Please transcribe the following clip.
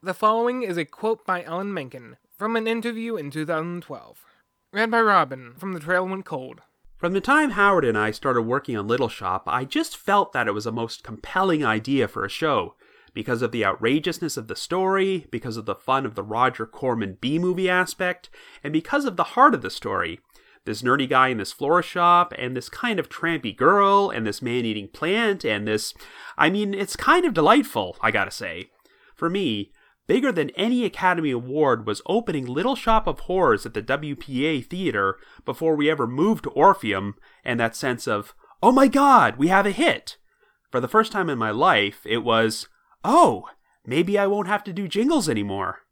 The following is a quote by Alan Menken from an interview in 2012. Read by Robin from The Trail Went Cold. From the time Howard and I started working on Little Shop, I just felt that it was a most compelling idea for a show. Because of the outrageousness of the story, because of the fun of the Roger Corman B movie aspect, and because of the heart of the story. This nerdy guy in this florist shop, and this kind of trampy girl, and this man eating plant, and this. I mean, it's kind of delightful, I gotta say. For me, bigger than any Academy Award was opening Little Shop of Horrors at the WPA Theater before we ever moved to Orpheum, and that sense of, oh my god, we have a hit! For the first time in my life, it was, oh, maybe I won't have to do jingles anymore.